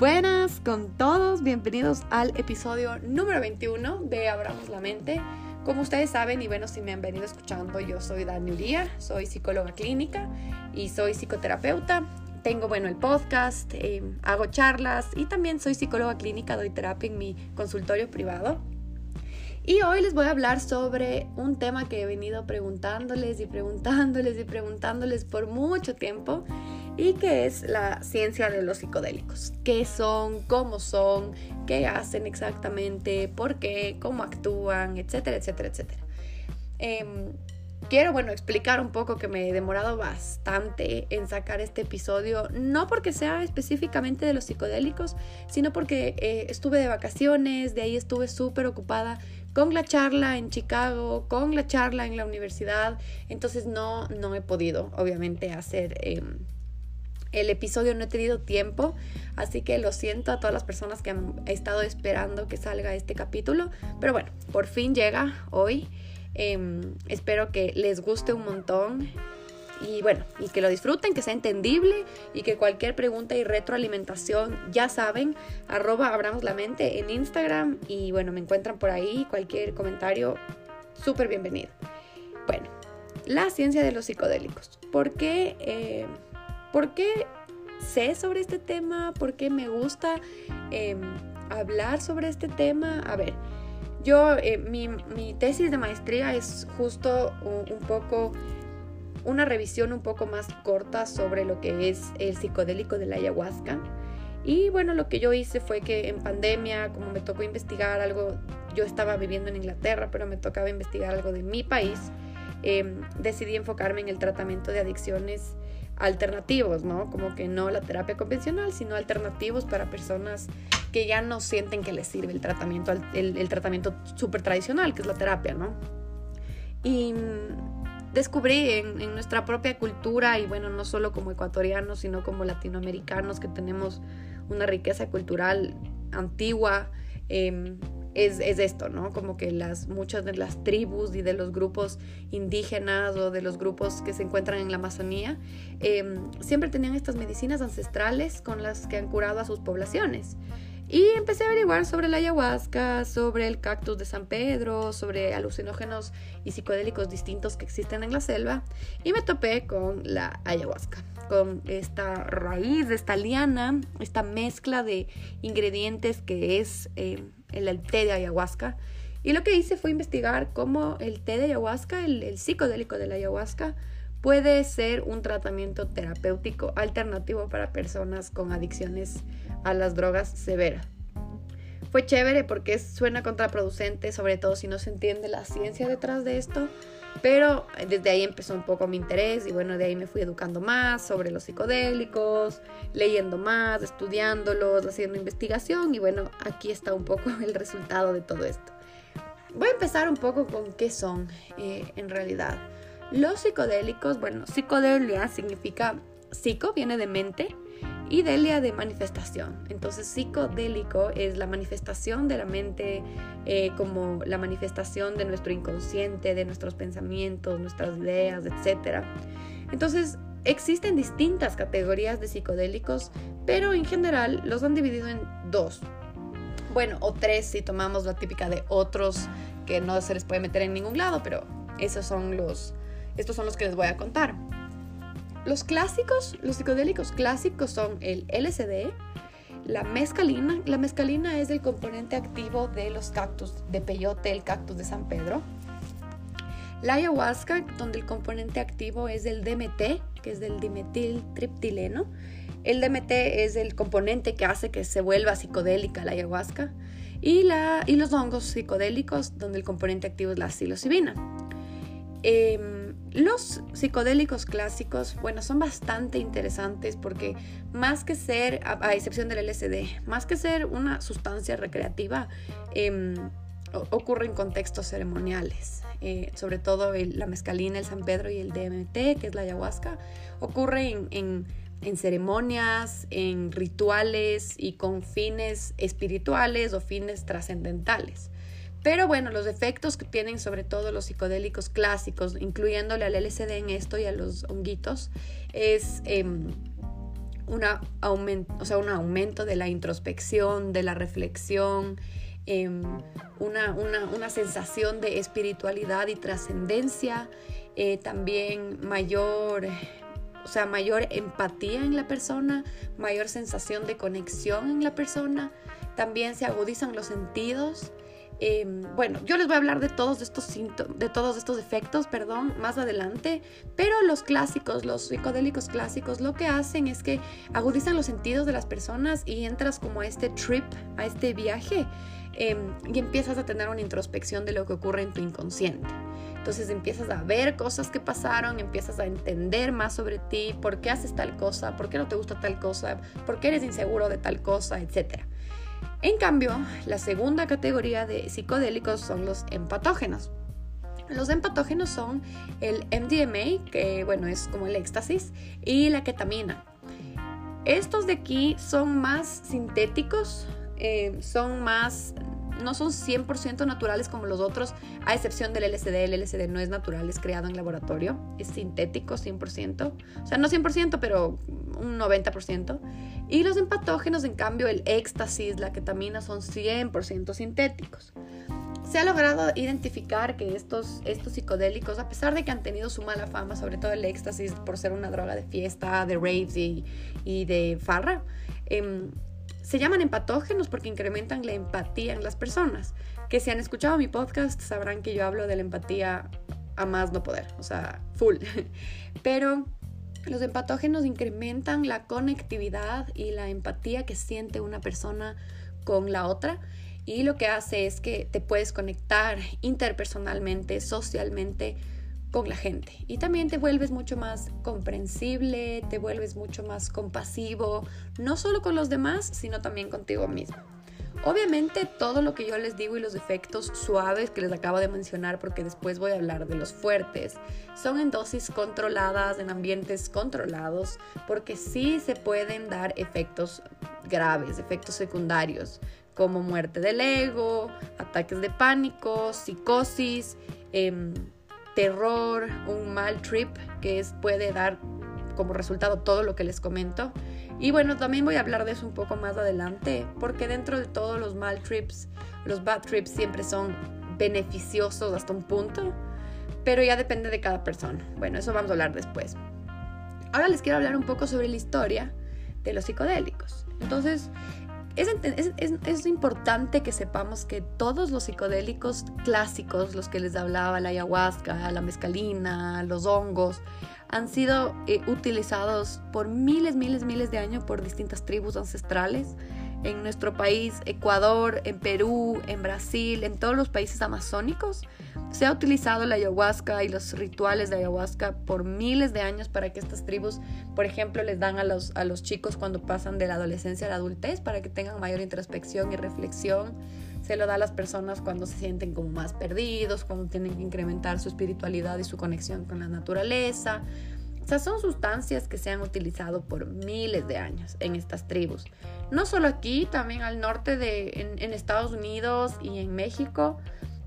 Buenas con todos, bienvenidos al episodio número 21 de Abramos la Mente. Como ustedes saben, y bueno, si me han venido escuchando, yo soy Dani Uría, soy psicóloga clínica y soy psicoterapeuta. Tengo, bueno, el podcast, eh, hago charlas y también soy psicóloga clínica, doy terapia en mi consultorio privado. Y hoy les voy a hablar sobre un tema que he venido preguntándoles y preguntándoles y preguntándoles por mucho tiempo y que es la ciencia de los psicodélicos. ¿Qué son? ¿Cómo son? ¿Qué hacen exactamente? ¿Por qué? ¿Cómo actúan? Etcétera, etcétera, etcétera. Em, quiero, bueno, explicar un poco que me he demorado bastante en sacar este episodio, no porque sea específicamente de los psicodélicos, sino porque eh, estuve de vacaciones, de ahí estuve súper ocupada con la charla en Chicago, con la charla en la universidad, entonces no, no he podido, obviamente, hacer... Em, el episodio. No he tenido tiempo, así que lo siento a todas las personas que han estado esperando que salga este capítulo, pero bueno, por fin llega hoy. Em, espero que les guste un montón y bueno, y que lo disfruten, que sea entendible y que cualquier pregunta y retroalimentación, ya saben, arroba abramos la mente en Instagram y bueno, me encuentran por ahí, cualquier comentario, súper bienvenido. Bueno, la ciencia de los psicodélicos. ¿Por qué? Eh, ¿Por qué sé sobre este tema? ¿Por qué me gusta em, hablar sobre este tema? A ver, yo, eh, mi, tesis de maestría es justo un, poco una revisión un poco más corta sobre lo que es el psicodélico de la ayahuasca. Y bueno, lo que yo hice fue que en pandemia, como me tocó investigar algo, yo estaba viviendo en Inglaterra, pero me tocaba investigar algo de mi país, em, decidí enfocarme en el tratamiento de adicciones alternativos, ¿no? Como que no la terapia convencional, sino alternativos para personas que ya no sienten que les sirve el tratamiento, el, tratamiento súper tradicional, que es la terapia, ¿no? Y descubrí en, nuestra propia cultura, y bueno, no solo como ecuatorianos, sino como latinoamericanos, que tenemos una riqueza cultural antigua, eh, es, esto, ¿no? Como que las, muchas de las tribus y de los grupos indígenas o de los grupos que se encuentran en la Amazonía em, siempre tenían estas medicinas ancestrales con las que han curado a sus poblaciones. Y empecé a averiguar sobre la ayahuasca, sobre el cactus de San Pedro, sobre alucinógenos y psicodélicos distintos que existen en la selva. Y me topé con la ayahuasca, con esta raíz, esta liana, esta mezcla de ingredientes que es em, el, té de ayahuasca. Y lo que hice fue investigar cómo el té de ayahuasca, el, psicodélico de la ayahuasca, puede ser un tratamiento terapéutico alternativo para personas con adicciones a las drogas severas. Fue chévere porque suena contraproducente, sobre todo si no se entiende la ciencia detrás de esto, pero desde ahí empezó un poco mi interés y bueno, de ahí me fui educando más sobre los psicodélicos, leyendo más, estudiándolos, haciendo investigación y bueno, aquí está un poco el resultado de todo esto. Voy a empezar un poco con qué son eh, en realidad. Los psicodélicos, bueno, psicodelia significa psico, viene de mente, y delia de manifestación. Entonces psicodélico es la manifestación de la mente eh, como la manifestación de nuestro inconsciente, de nuestros pensamientos, nuestras ideas, etc. Entonces existen distintas categorías de psicodélicos, pero en general los han dividido en dos. Bueno, o tres si tomamos la típica de otros que no se les puede meter en ningún lado, pero esos son los, estos son los que les voy a contar. Los clásicos, los psicodélicos clásicos son el LSD, la mescalina. La mescalina es el componente activo de los cactus de peyote, el cactus de San Pedro. La ayahuasca, donde el componente activo es el DMT, que es del dimetiltriptileno. El DMT es el componente que hace que se vuelva psicodélica la ayahuasca. Y, los hongos psicodélicos, donde el componente activo es la psilocibina. Eh, los psicodélicos clásicos, bueno, son bastante interesantes porque más que ser, a, excepción del LSD, más que ser una sustancia recreativa, eh, ocurre en contextos ceremoniales. Eh, sobre todo la mezcalina, el San Pedro y el DMT, que es la ayahuasca, ocurre en ceremonias, en rituales y con fines espirituales o fines trascendentales. Pero bueno, los efectos que tienen sobre todo los psicodélicos clásicos, incluyéndole al LSD en esto y a los honguitos, es em, una aumento, o sea, un aumento de la introspección, de la reflexión, em, una, una, sensación de espiritualidad y trascendencia, eh, también mayor, o sea, mayor empatía en la persona, mayor sensación de conexión en la persona, también se agudizan los sentidos, Em, bueno, yo les voy a hablar de todos estos síntomas, de todos estos efectos, perdón, más adelante, pero los clásicos, los psicodélicos clásicos, lo que hacen es que agudizan los sentidos de las personas y entras como a este trip, a este viaje, em, y empiezas a tener una introspección de lo que ocurre en tu inconsciente. Entonces empiezas a ver cosas que pasaron, empiezas a entender más sobre ti, por qué haces tal cosa, por qué no te gusta tal cosa, por qué eres inseguro de tal cosa, etcétera. En cambio, la segunda categoría de psicodélicos son los empatógenos. Los empatógenos son el MDMA, que bueno, es como el éxtasis, y la ketamina. Estos de aquí son más sintéticos, eh, son más, no son 100% naturales como los otros, a excepción del LSD. El LSD no es natural, es creado en laboratorio, es sintético 100%, o sea, no 100%, pero un 90%. Y los empatógenos, en cambio, el éxtasis, la ketamina, son 100% sintéticos. Se ha logrado identificar que estos, estos psicodélicos, a pesar de que han tenido su mala fama, sobre todo el éxtasis por ser una droga de fiesta, de raves y, de farra, em, se llaman empatógenos porque incrementan la empatía en las personas. Que si han escuchado mi podcast sabrán que yo hablo de la empatía a más no poder, o sea, full. Pero los empatógenos incrementan la conectividad y la empatía que siente una persona con la otra y lo que hace es que te puedes conectar interpersonalmente, socialmente con la gente y también te vuelves mucho más comprensible, te vuelves mucho más compasivo, no solo con los demás, sino también contigo mismo. Obviamente todo lo que yo les digo y los efectos suaves que les acabo de mencionar, porque después voy a hablar de los fuertes, son en dosis controladas, en ambientes controlados, porque sí se pueden dar efectos graves, efectos secundarios, como muerte del ego, ataques de pánico, psicosis, em, terror, un mal trip que es, puede dar como resultado todo lo que les comento. Y bueno, también voy a hablar de eso un poco más adelante, porque dentro de todos los mal trips, los bad trips siempre son beneficiosos hasta un punto, pero ya depende de cada persona. Bueno, eso vamos a hablar después. Ahora les quiero hablar un poco sobre la historia de los psicodélicos. Entonces, es, es, es, importante que sepamos que todos los psicodélicos clásicos, los que les hablaba, la ayahuasca, la mescalina, los hongos, han sido eh, utilizados por miles, miles, miles de años por distintas tribus ancestrales en nuestro país, Ecuador, en Perú, en Brasil, en todos los países amazónicos. Se ha utilizado la ayahuasca y los rituales de ayahuasca por miles de años para que estas tribus, por ejemplo, les dan a los, a los chicos cuando pasan de la adolescencia a la adultez para que tengan mayor introspección y reflexión se lo da a las personas cuando se sienten como más perdidos, cuando tienen que incrementar su espiritualidad y su conexión con la naturaleza. Sea, son sustancias que se han utilizado por miles de años en estas tribus. No solo aquí, también al norte de en, Estados Unidos y en México.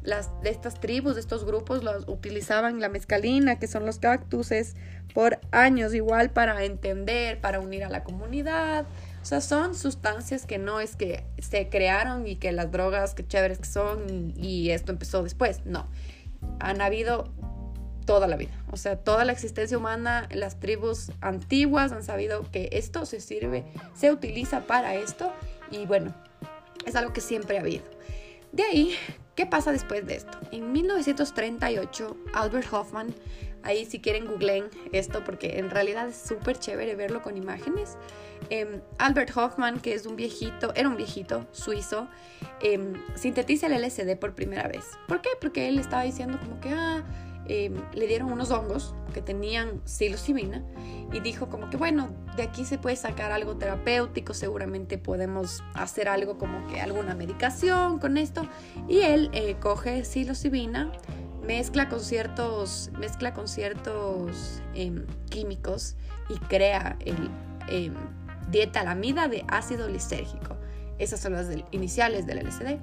Las, de estas tribus, de estos grupos, los utilizaban la mezcalina, que son los cactuses, por años igual para entender, para unir a la comunidad, o sea, son sustancias que no es que se crearon y que las drogas, que chéveres que son y, esto empezó después. No, han habido toda la vida. O sea, toda la existencia humana, las tribus antiguas han sabido que esto se sirve, se utiliza para esto y bueno, es algo que siempre ha habido. De ahí, ¿qué pasa después de esto? En 1938, Albert Hoffman, ahí si quieren googleen esto porque en realidad es súper chévere verlo con imágenes. Em, Albert Hoffman, que es un viejito, era un viejito suizo, em, sintetiza el LSD por primera vez. ¿Por qué? Porque él estaba diciendo como que, ah, em, le dieron unos hongos que tenían psilocibina y dijo como que, bueno, de aquí se puede sacar algo terapéutico, seguramente podemos hacer algo como que alguna medicación con esto. Y él eh, coge psilocibina, mezcla con ciertos, mezcla con ciertos químicos y crea el dieta lamida de ácido lisérgico. Esas son las iniciales del LSD.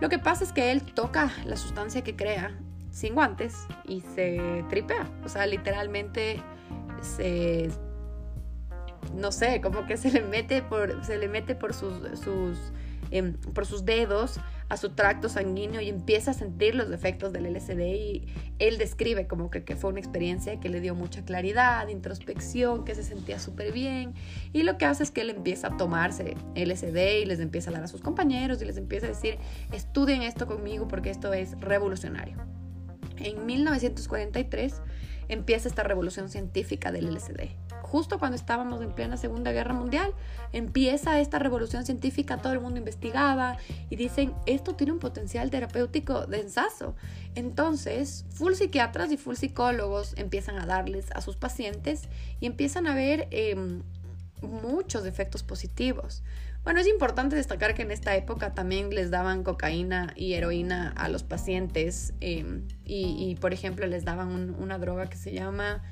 Lo que pasa es que él toca la sustancia que crea sin guantes y se tripea. O sea, literalmente se no sé, como que se le mete por, se le mete por sus, sus em, por sus dedos a su tracto sanguíneo y empieza a sentir los efectos del LSD y él describe como que, que fue una experiencia que le dio mucha claridad, introspección, que se sentía súper bien y lo que hace es que él empieza a tomarse LSD y les empieza a dar a sus compañeros y les empieza a decir estudien esto conmigo porque esto es revolucionario. En 1943 empieza esta revolución científica del LSD. Justo cuando estábamos en plena Segunda Guerra Mundial, empieza esta revolución científica, todo el mundo investigaba y dicen, esto tiene un potencial terapéutico densazo. Entonces, full psiquiatras y full psicólogos empiezan a darles a sus pacientes y empiezan a ver em, muchos efectos positivos. Bueno, es importante destacar que en esta época también les daban cocaína y heroína a los pacientes em, y, por ejemplo, les daban una droga que se llama...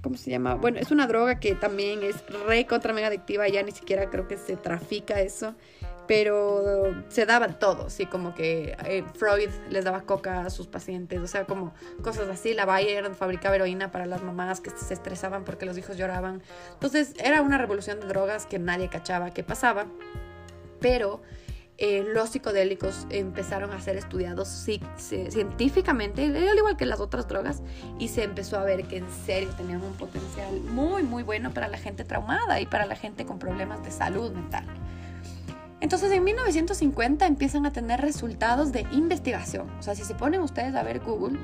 ¿Cómo se llama? Bueno, es una droga que también es re contra mega adictiva, ya ni siquiera creo que se trafica eso pero se daban todo, sí, como que eh, Freud les daba coca a sus pacientes, o sea, como cosas así, la Bayer fabricaba heroína para las mamás que se estresaban porque los hijos lloraban. Entonces era una revolución de drogas que nadie cachaba que pasaba, pero eh, los psicodélicos empezaron a ser estudiados científicamente, al igual que las otras drogas, y se empezó a ver que en serio tenían un potencial muy, muy bueno para la gente traumada y para la gente con problemas de salud mental. Entonces en 1950 empiezan a tener resultados de investigación. O sea, si se ponen ustedes a ver Google,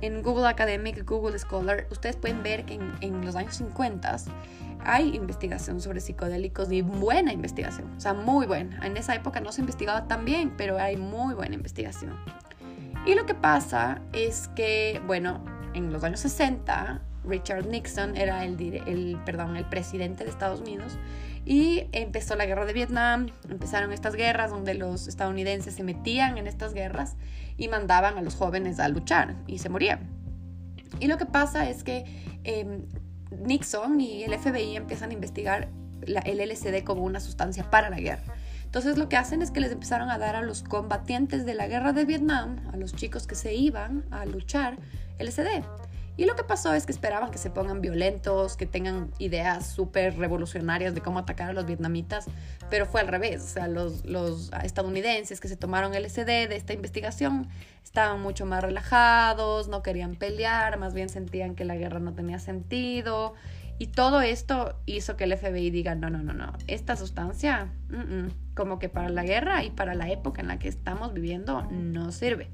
en Google Academic, Google Scholar, ustedes pueden ver que en, los años 50 hay investigación sobre psicodélicos y buena investigación. O sea, muy buena. En esa época no se investigaba tan bien, pero hay muy buena investigación. Y lo que pasa es que, bueno, en los años 60, Richard Nixon era el, perdón, el presidente de Estados Unidos y empezó la guerra de Vietnam, empezaron estas guerras donde los estadounidenses se metían en estas guerras y mandaban a los jóvenes a luchar y se morían. Y lo que pasa es que em, Nixon y el FBI empiezan a investigar el LSD como una sustancia para la guerra. Entonces lo que hacen es que les empezaron a dar a los combatientes de la guerra de Vietnam, a los chicos que se iban a luchar, LSD. Y lo que pasó es que esperaban que se pongan violentos, que tengan ideas súper revolucionarias de cómo atacar a los vietnamitas, pero fue al revés. O sea, los, estadounidenses que se tomaron el SD de esta investigación estaban mucho más relajados, no querían pelear, más bien sentían que la guerra no tenía sentido. Y todo esto hizo que el FBI diga, no, no, no, no, esta sustancia, como que para la guerra y para la época en la que estamos viviendo, no sirve.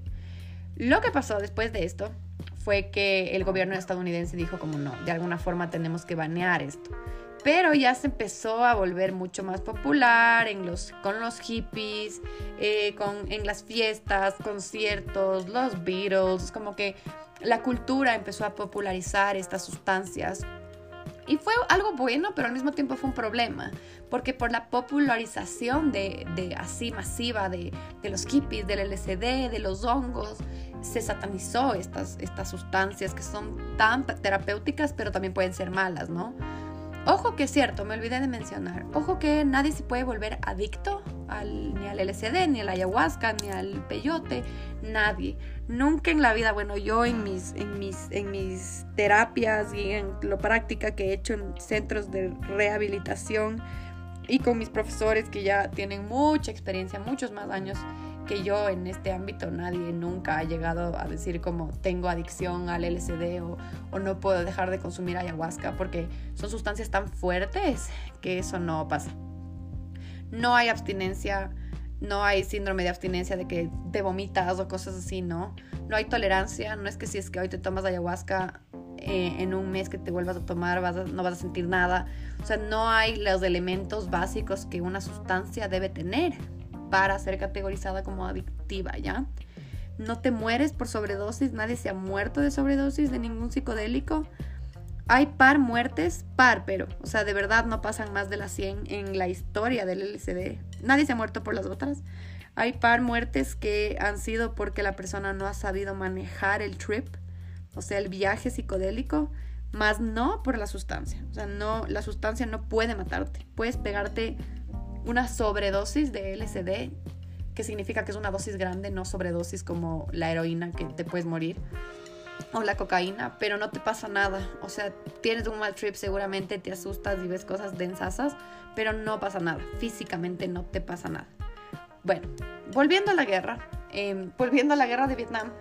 Lo que pasó después de esto fue que el gobierno estadounidense dijo como no, de alguna forma tenemos que banear esto. Pero ya se empezó a volver mucho más popular en los, con los hippies, eh, con, en las fiestas, conciertos, los Beatles, como que la cultura empezó a popularizar estas sustancias y fue algo bueno, pero al mismo tiempo fue un problema, porque por la popularización de, de así masiva de, de, los hippies, del LSD, de los hongos, se satanizó estas, estas sustancias que son tan terapéuticas, pero también pueden ser malas, ¿no? Ojo que es cierto, me olvidé de mencionar. Ojo que nadie se puede volver adicto ni al LSD, ni al ayahuasca, ni al peyote. Nadie. Nunca en la vida, bueno, yo en mis, en mis, en mis terapias y en lo práctica que he hecho en centros de rehabilitación y con mis profesores que ya tienen mucha experiencia, muchos más años que yo en este ámbito nadie nunca ha llegado a decir como tengo adicción al LSD o, o, no puedo dejar de consumir ayahuasca porque son sustancias tan fuertes que eso no pasa. No hay abstinencia, no hay síndrome de abstinencia de que te vomitas o cosas así, no. No hay tolerancia, no es que si es que hoy te tomas ayahuasca eh, en un mes que te vuelvas a tomar vas no vas a sentir nada. O sea, no hay los elementos básicos que una sustancia debe tener para ser categorizada como adictiva, ¿ya? No te mueres por sobredosis, nadie se ha muerto de sobredosis de ningún psicodélico. Hay par muertes, par, pero, o sea, de verdad no pasan más de las 100 en la historia del LCD. Nadie se ha muerto por las otras. Hay par muertes que han sido porque la persona no ha sabido manejar el trip, o sea, el viaje psicodélico, más no por la sustancia. O sea, no, la sustancia no puede matarte. Puedes pegarte una sobredosis de LSD, que significa que es una dosis grande, no sobredosis como la heroína que te puedes morir. O la cocaína, pero no te pasa nada. O sea, tienes un mal trip seguramente, te asustas y ves cosas densasas, pero no pasa nada. Físicamente no te pasa nada. Bueno, volviendo a la guerra, em, volviendo a la guerra de Vietnam,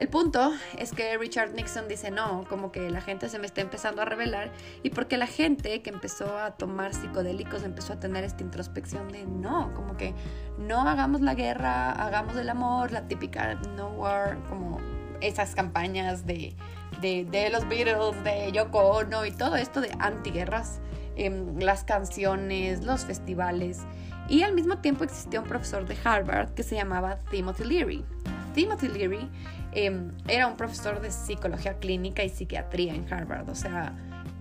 el punto es que Richard Nixon dice no, como que la gente se me está empezando a revelar y porque la gente que empezó a tomar psicodélicos empezó a tener esta introspección de no, como que no hagamos la guerra, hagamos el amor, la típica no war, como esas campañas de, de, los Beatles, de Yoko Ono y todo esto de antiguerras, em, las canciones, los festivales. Y al mismo tiempo existía un profesor de Harvard que se llamaba Timothy Leary. Timothy Leary Em, era un profesor de psicología clínica y psiquiatría en Harvard, o sea,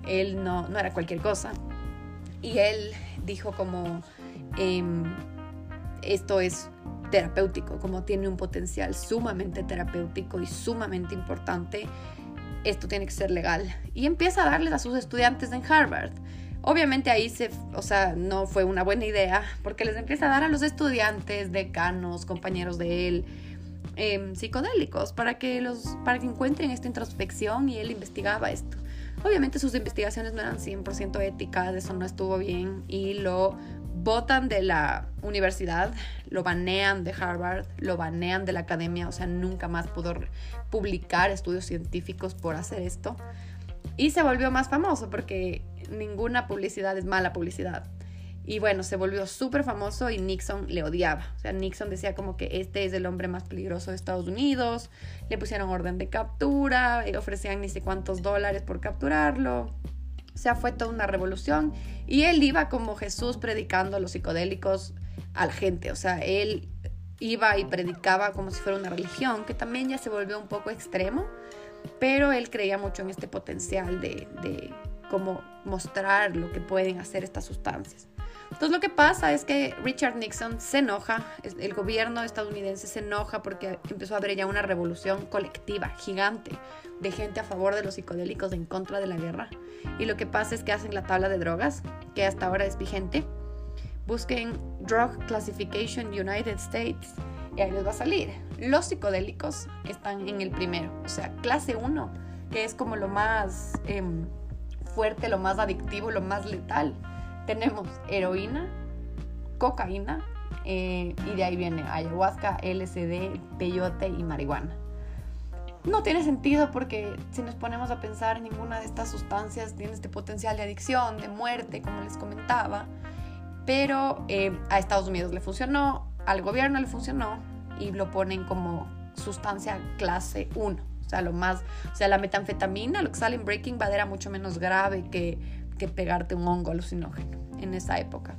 él no, no era cualquier cosa. Y él dijo como, em, esto es terapéutico, como tiene un potencial sumamente terapéutico y sumamente importante, esto tiene que ser legal. Y empieza a darles a sus estudiantes en Harvard. Obviamente ahí se, o sea, no fue una buena idea, porque les empieza a dar a los estudiantes, decanos, compañeros de él, Em, psicodélicos para que, los, para que encuentren esta introspección y él investigaba esto. Obviamente sus investigaciones no eran 100% éticas, eso no estuvo bien y lo botan de la universidad, lo banean de Harvard, lo banean de la academia, o sea, nunca más pudo publicar estudios científicos por hacer esto. Y se volvió más famoso porque ninguna publicidad es mala publicidad. Y bueno, se volvió súper famoso y Nixon le odiaba. O sea, Nixon decía como que este es el hombre más peligroso de Estados Unidos. Le pusieron orden de captura, le ofrecían ni sé cuántos dólares por capturarlo. O sea, fue toda una revolución. Y él iba como Jesús predicando los psicodélicos a la gente. O sea, él iba y predicaba como si fuera una religión, que también ya se volvió un poco extremo. Pero él creía mucho en este potencial de, de como mostrar lo que pueden hacer estas sustancias. Entonces lo que pasa es que Richard Nixon se enoja, el gobierno estadounidense se enoja porque empezó a haber ya una revolución colectiva gigante de gente a favor de los psicodélicos en contra de la guerra. Y lo que pasa es que hacen la tabla de drogas, que hasta ahora es vigente. Busquen Drug Classification United States y ahí les va a salir. Los psicodélicos están en el primero, o sea, clase 1, que es como lo más em, fuerte, lo más adictivo, lo más letal tenemos heroína, cocaína eh, y de ahí viene ayahuasca, LSD, peyote y marihuana. No tiene sentido porque si nos ponemos a pensar, ninguna de estas sustancias tiene este potencial de adicción, de muerte, como les comentaba. Pero eh, a Estados Unidos le funcionó, al gobierno le funcionó y lo ponen como sustancia clase 1. O sea, lo más, o sea, la metanfetamina, lo que sale en Breaking Bad era mucho menos grave que que pegarte un hongo alucinógeno en esa época.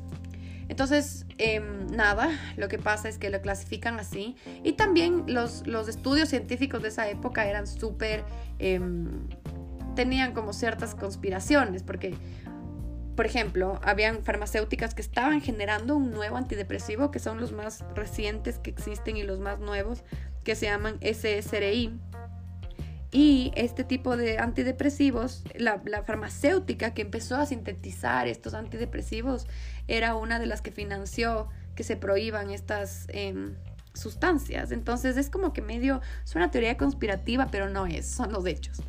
Entonces, em, nada, lo que pasa es que lo clasifican así. Y también los, los estudios científicos de esa época eran súper... Em, tenían como ciertas conspiraciones, porque, por ejemplo, habían farmacéuticas que estaban generando un nuevo antidepresivo, que son los más recientes que existen y los más nuevos, que se llaman SSRI y este tipo de antidepresivos, la, farmacéutica que empezó a sintetizar estos antidepresivos era una de las que financió que se prohíban estas em, sustancias. Entonces es como que medio, es una teoría conspirativa, pero no es, son los hechos.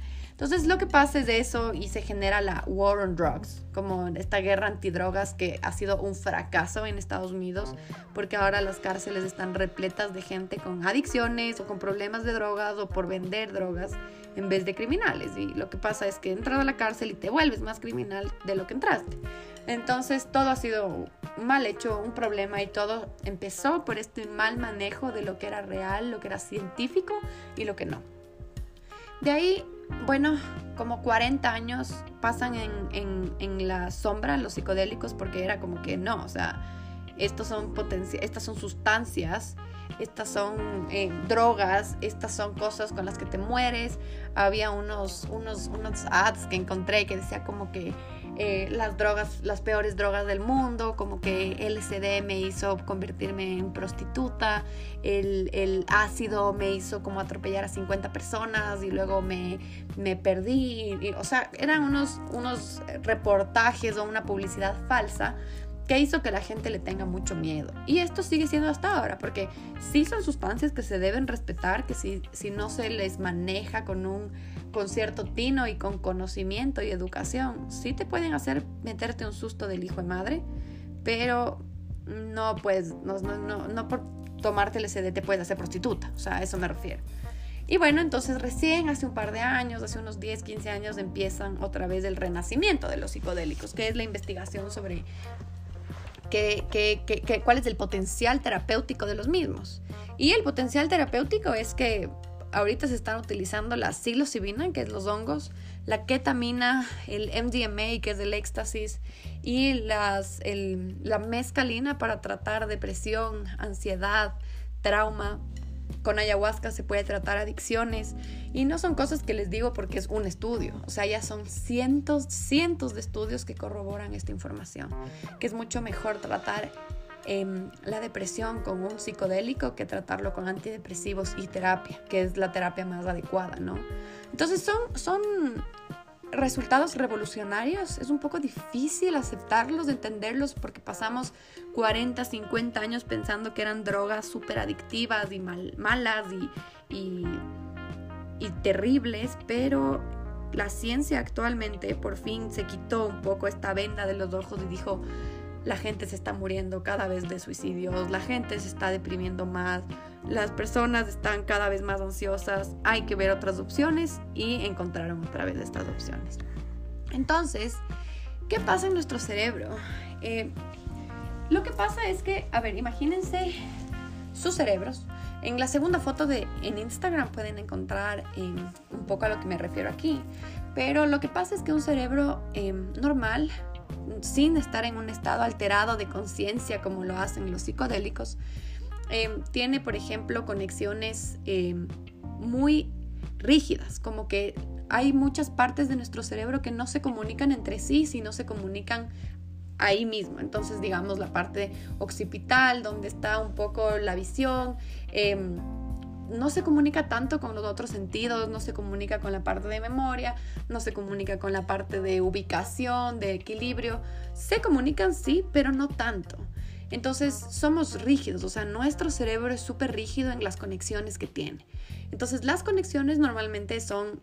Entonces lo que pasa es de eso y se genera la War on Drugs, como esta guerra antidrogas que ha sido un fracaso en Estados Unidos, porque ahora las cárceles están repletas de gente con adicciones o con problemas de drogas o por vender drogas en vez de criminales. Y lo que pasa es que entras a la cárcel y te vuelves más criminal de lo que entraste. Entonces todo ha sido mal hecho, un problema y todo empezó por este mal manejo de lo que era real, lo que era científico y lo que no. De ahí bueno, como 40 años pasan en, la sombra los psicodélicos porque era como que no, o sea, estos son estas son sustancias, estas son eh, drogas, estas son cosas con las que te mueres. Había unos, unos, unos ads que encontré que decía como que eh, las drogas, las peores drogas del mundo, como que LSD me hizo convertirme en prostituta, el, ácido me hizo como atropellar a 50 personas y luego me, me perdí, o sea, eran unos, unos reportajes o una publicidad falsa que hizo que la gente le tenga mucho miedo. Y esto sigue siendo hasta ahora, porque sí son sustancias que se deben respetar, que si, si no se les maneja con un con cierto tino y con conocimiento y educación, sí te pueden hacer meterte un susto del hijo de madre, pero no puedes, no, no, no, por tomarte el LSD te puedes hacer prostituta, o sea, a eso me refiero. Y bueno, entonces recién hace un par de años, hace unos 10, 15 años, empiezan otra vez el renacimiento de los psicodélicos, que es la investigación sobre qué, qué, qué, cuál es el potencial terapéutico de los mismos. Y el potencial terapéutico es que ahorita se están utilizando la psilocibina, que es los hongos, la ketamina, el MDMA, que es el éxtasis, y las, la mescalina para tratar depresión, ansiedad, trauma. Con ayahuasca se puede tratar adicciones y no son cosas que les digo porque es un estudio, o sea, ya son cientos, cientos de estudios que corroboran esta información, que es mucho mejor tratar Em, la depresión con un psicodélico que tratarlo con antidepresivos y terapia, que es la terapia más adecuada, ¿no? Entonces son, son resultados revolucionarios. Es un poco difícil aceptarlos, entenderlos, porque pasamos 40, 50 años pensando que eran drogas súper adictivas y malas y, y, y terribles, pero la ciencia actualmente por fin se quitó un poco esta venda de los ojos y dijo, la gente se está muriendo cada vez de suicidios, la gente se está deprimiendo más, las personas están cada vez más ansiosas, hay que ver otras opciones y encontraron otra vez estas opciones. Entonces, ¿qué pasa en nuestro cerebro? Eh, lo que pasa es que, a ver, imagínense sus cerebros. En la segunda foto de en Instagram pueden encontrar eh, un poco a lo que me refiero aquí. Pero lo que pasa es que un cerebro eh, normal sin estar en un estado alterado de conciencia como lo hacen los psicodélicos, eh, tiene, por ejemplo, conexiones eh, muy rígidas, como que hay muchas partes de nuestro cerebro que no se comunican entre sí, sino se comunican ahí mismo. Entonces, digamos, la parte occipital, donde está un poco la visión, em, no se comunica tanto con los otros sentidos, no se comunica con la parte de memoria, no se comunica con la parte de ubicación, de equilibrio. Se comunican sí, pero no tanto. Entonces somos rígidos, o sea, nuestro cerebro es súper rígido en las conexiones que tiene. Entonces las conexiones normalmente son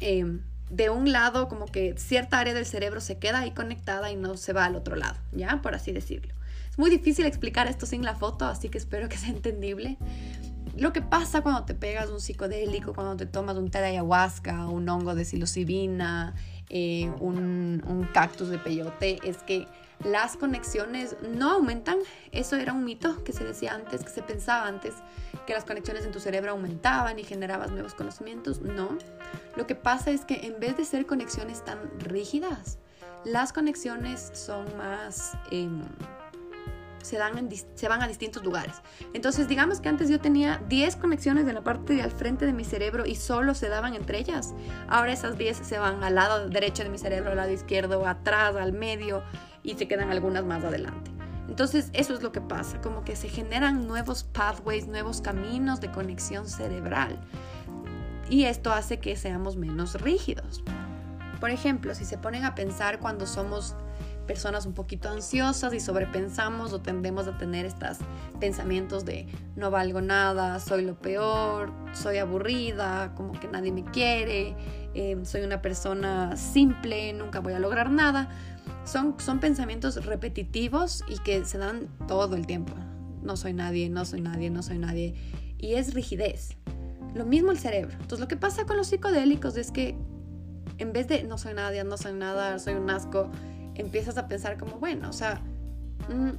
em, de un lado, como que cierta área del cerebro se queda ahí conectada y no se va al otro lado, ¿ya? Por así decirlo. Es muy difícil explicar esto sin la foto, así que espero que sea entendible lo que pasa cuando te pegas un psicodélico, cuando te tomas un té de ayahuasca, un hongo de psilocibina, eh, un, un, cactus de peyote, es que las conexiones no aumentan. Eso era un mito que se decía antes, que se pensaba antes, que las conexiones en tu cerebro aumentaban y generabas nuevos conocimientos. No. Lo que pasa es que en vez de ser conexiones tan rígidas, las conexiones son más... Eh, se, dan se van a distintos lugares. Entonces, digamos que antes yo tenía 10 conexiones en la parte de al frente de mi cerebro y solo se daban entre ellas. Ahora esas 10 se van al lado derecho de mi cerebro, al lado izquierdo, atrás, al medio y se quedan algunas más adelante. Entonces, eso es lo que pasa, como que se generan nuevos pathways, nuevos caminos de conexión cerebral. Y esto hace que seamos menos rígidos. Por ejemplo, si se ponen a pensar cuando somos personas un poquito ansiosas y sobrepensamos o tendemos a tener estos pensamientos de no valgo nada, soy lo peor, soy aburrida, como que nadie me quiere, em, soy una persona simple, nunca voy a lograr nada. Son, son pensamientos repetitivos y que se dan todo el tiempo. No soy nadie, no soy nadie, no soy nadie. Y es rigidez. Lo mismo el cerebro. Entonces lo que pasa con los psicodélicos es que en vez de no soy nadie, no soy nada, soy un asco, empiezas a pensar como, bueno, o sea, mm,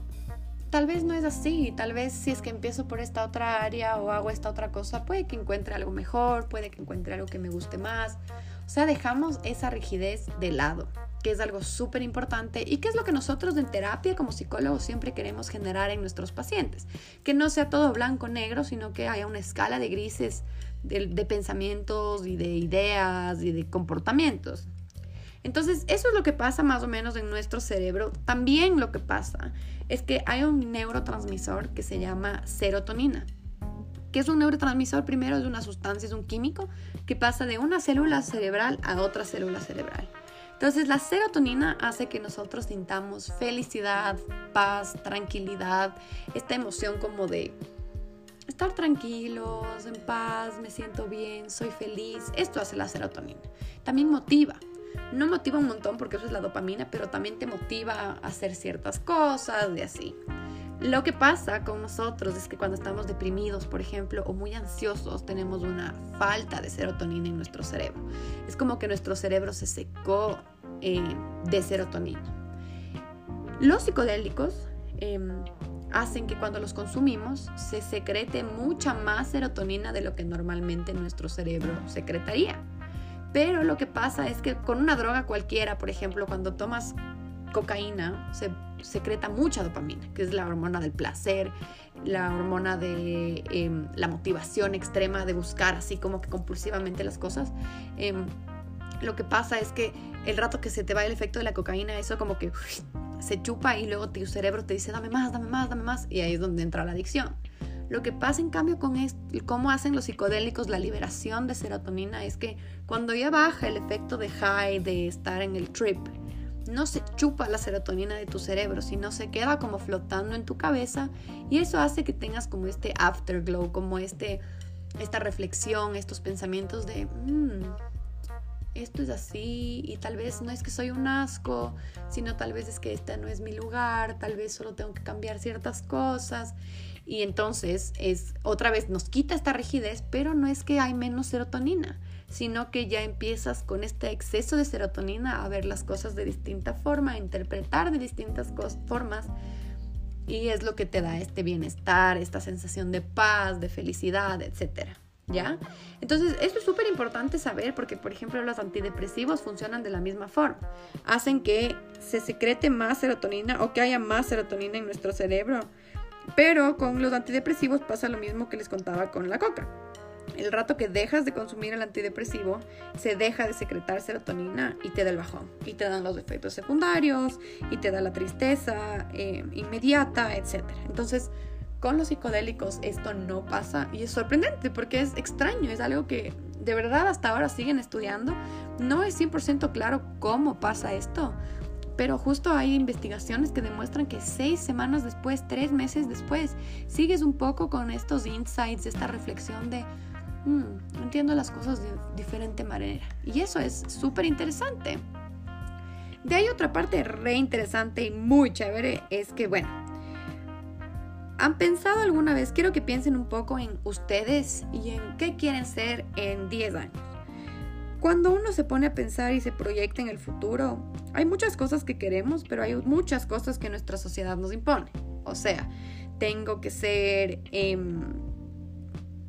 tal vez no es así, tal vez si es que empiezo por esta otra área o hago esta otra cosa, puede que encuentre algo mejor, puede que encuentre algo que me guste más. O sea, dejamos esa rigidez de lado, que es algo súper importante y que es lo que nosotros en terapia como psicólogos siempre queremos generar en nuestros pacientes. Que no sea todo blanco-negro, sino que haya una escala de grises de, de pensamientos y de ideas y de comportamientos. Entonces, eso es lo que pasa más o menos en nuestro cerebro. También lo que pasa es que hay un neurotransmisor que se llama serotonina. ¿Qué es un neurotransmisor? Primero es una sustancia, es un químico que pasa de una célula cerebral a otra célula cerebral. Entonces la serotonina hace que nosotros sintamos felicidad, paz, tranquilidad, esta emoción como de estar tranquilos, en paz, me siento bien, soy feliz. Esto hace la serotonina. También motiva. No motiva un montón porque eso es la dopamina, pero también te motiva a hacer ciertas cosas y así. Lo que pasa con nosotros es que cuando estamos deprimidos, por ejemplo, o muy ansiosos, tenemos una falta de serotonina en nuestro cerebro. Es como que nuestro cerebro se secó eh, de serotonina. Los psicodélicos em, hacen que cuando los consumimos se secrete mucha más serotonina de lo que normalmente nuestro cerebro secretaría. Pero lo que pasa es que con una droga cualquiera, por ejemplo, cuando tomas cocaína se secreta mucha dopamina, que es la hormona del placer, la hormona de em, la motivación extrema de buscar así como que compulsivamente las cosas. Em, lo que pasa es que el rato que se te va el efecto de la cocaína, eso como que se chupa y luego tu cerebro te dice dame más, dame más, dame más, y ahí es donde entra la adicción. Lo que pasa en cambio con esto, cómo hacen los psicodélicos la liberación de serotonina es que cuando ya baja el efecto de high, de estar en el trip, no se chupa la serotonina de tu cerebro, sino se queda como flotando en tu cabeza y eso hace que tengas como este afterglow, como este, esta reflexión, estos pensamientos de, mm, esto es así y tal vez no es que soy un asco, sino tal vez es que este no es mi lugar, tal vez solo tengo que cambiar ciertas cosas y entonces es otra vez nos quita esta rigidez, pero no es que hay menos serotonina, sino que ya empiezas con este exceso de serotonina a ver las cosas de distinta forma, a interpretar de distintas formas y es lo que te da este bienestar, esta sensación de paz, de felicidad, etcétera. ¿Ya? Entonces, esto es súper importante saber porque, por ejemplo, los antidepresivos funcionan de la misma forma. Hacen que se secrete más serotonina o que haya más serotonina en nuestro cerebro. Pero con los antidepresivos pasa lo mismo que les contaba con la coca el rato que dejas de consumir el antidepresivo, se deja de secretar serotonina y te da el bajón. Y te dan los efectos secundarios, y te da la tristeza eh, inmediata, etc. Entonces, con los psicodélicos esto no pasa y es sorprendente porque es extraño, es algo que de verdad hasta ahora siguen estudiando. No es 100% claro cómo pasa esto, pero justo hay investigaciones que demuestran que seis semanas después, tres meses después, sigues un poco con estos insights, esta reflexión de Mm, entiendo las cosas de diferente manera. Y eso es súper interesante. De ahí otra parte re interesante y muy chévere es que, bueno, ¿han pensado alguna vez? Quiero que piensen un poco en ustedes y en qué quieren ser en 10 años. Cuando uno se pone a pensar y se proyecta en el futuro, hay muchas cosas que queremos, pero hay muchas cosas que nuestra sociedad nos impone. O sea, tengo que ser... Em,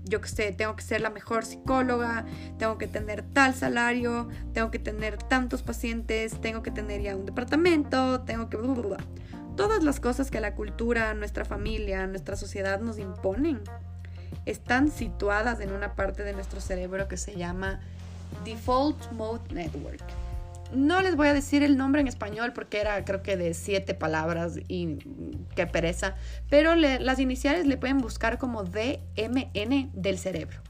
yo que sé, tengo que ser la mejor psicóloga, tengo que tener tal salario, tengo que tener tantos pacientes, tengo que tener ya un departamento, tengo que... Todas las cosas que la cultura, nuestra familia, nuestra sociedad nos imponen están situadas en una parte de nuestro cerebro que se llama Default Mode Network. No les voy a decir el nombre en español porque era creo que de siete palabras y qué pereza, pero las iniciales le pueden buscar como DMN del cerebro.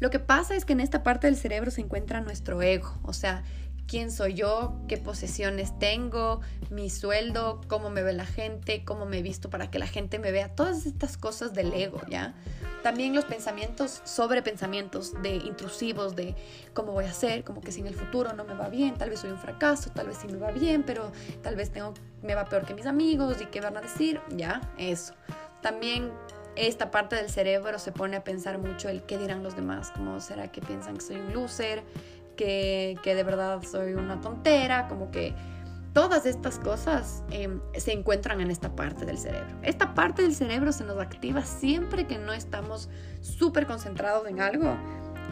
Lo que pasa es que en esta parte del cerebro se encuentra nuestro ego, o sea, quién soy yo, qué posesiones tengo, mi sueldo, cómo me ve la gente, cómo me he visto para que la gente me vea, todas estas cosas del ego, ¿ya? También los pensamientos sobre pensamientos de intrusivos de cómo voy a hacer, como que si en el futuro no me va bien, tal vez soy un fracaso, tal vez sí me va bien, pero tal vez tengo, me va peor que mis amigos y qué van a decir, ¿ya? Eso. También esta parte del cerebro se pone a pensar mucho el qué dirán los demás, cómo será que piensan que soy un loser, que, de verdad soy una tontera, como que todas estas cosas em, se encuentran en esta parte del cerebro. Esta parte del cerebro se nos activa siempre que no estamos súper concentrados en algo.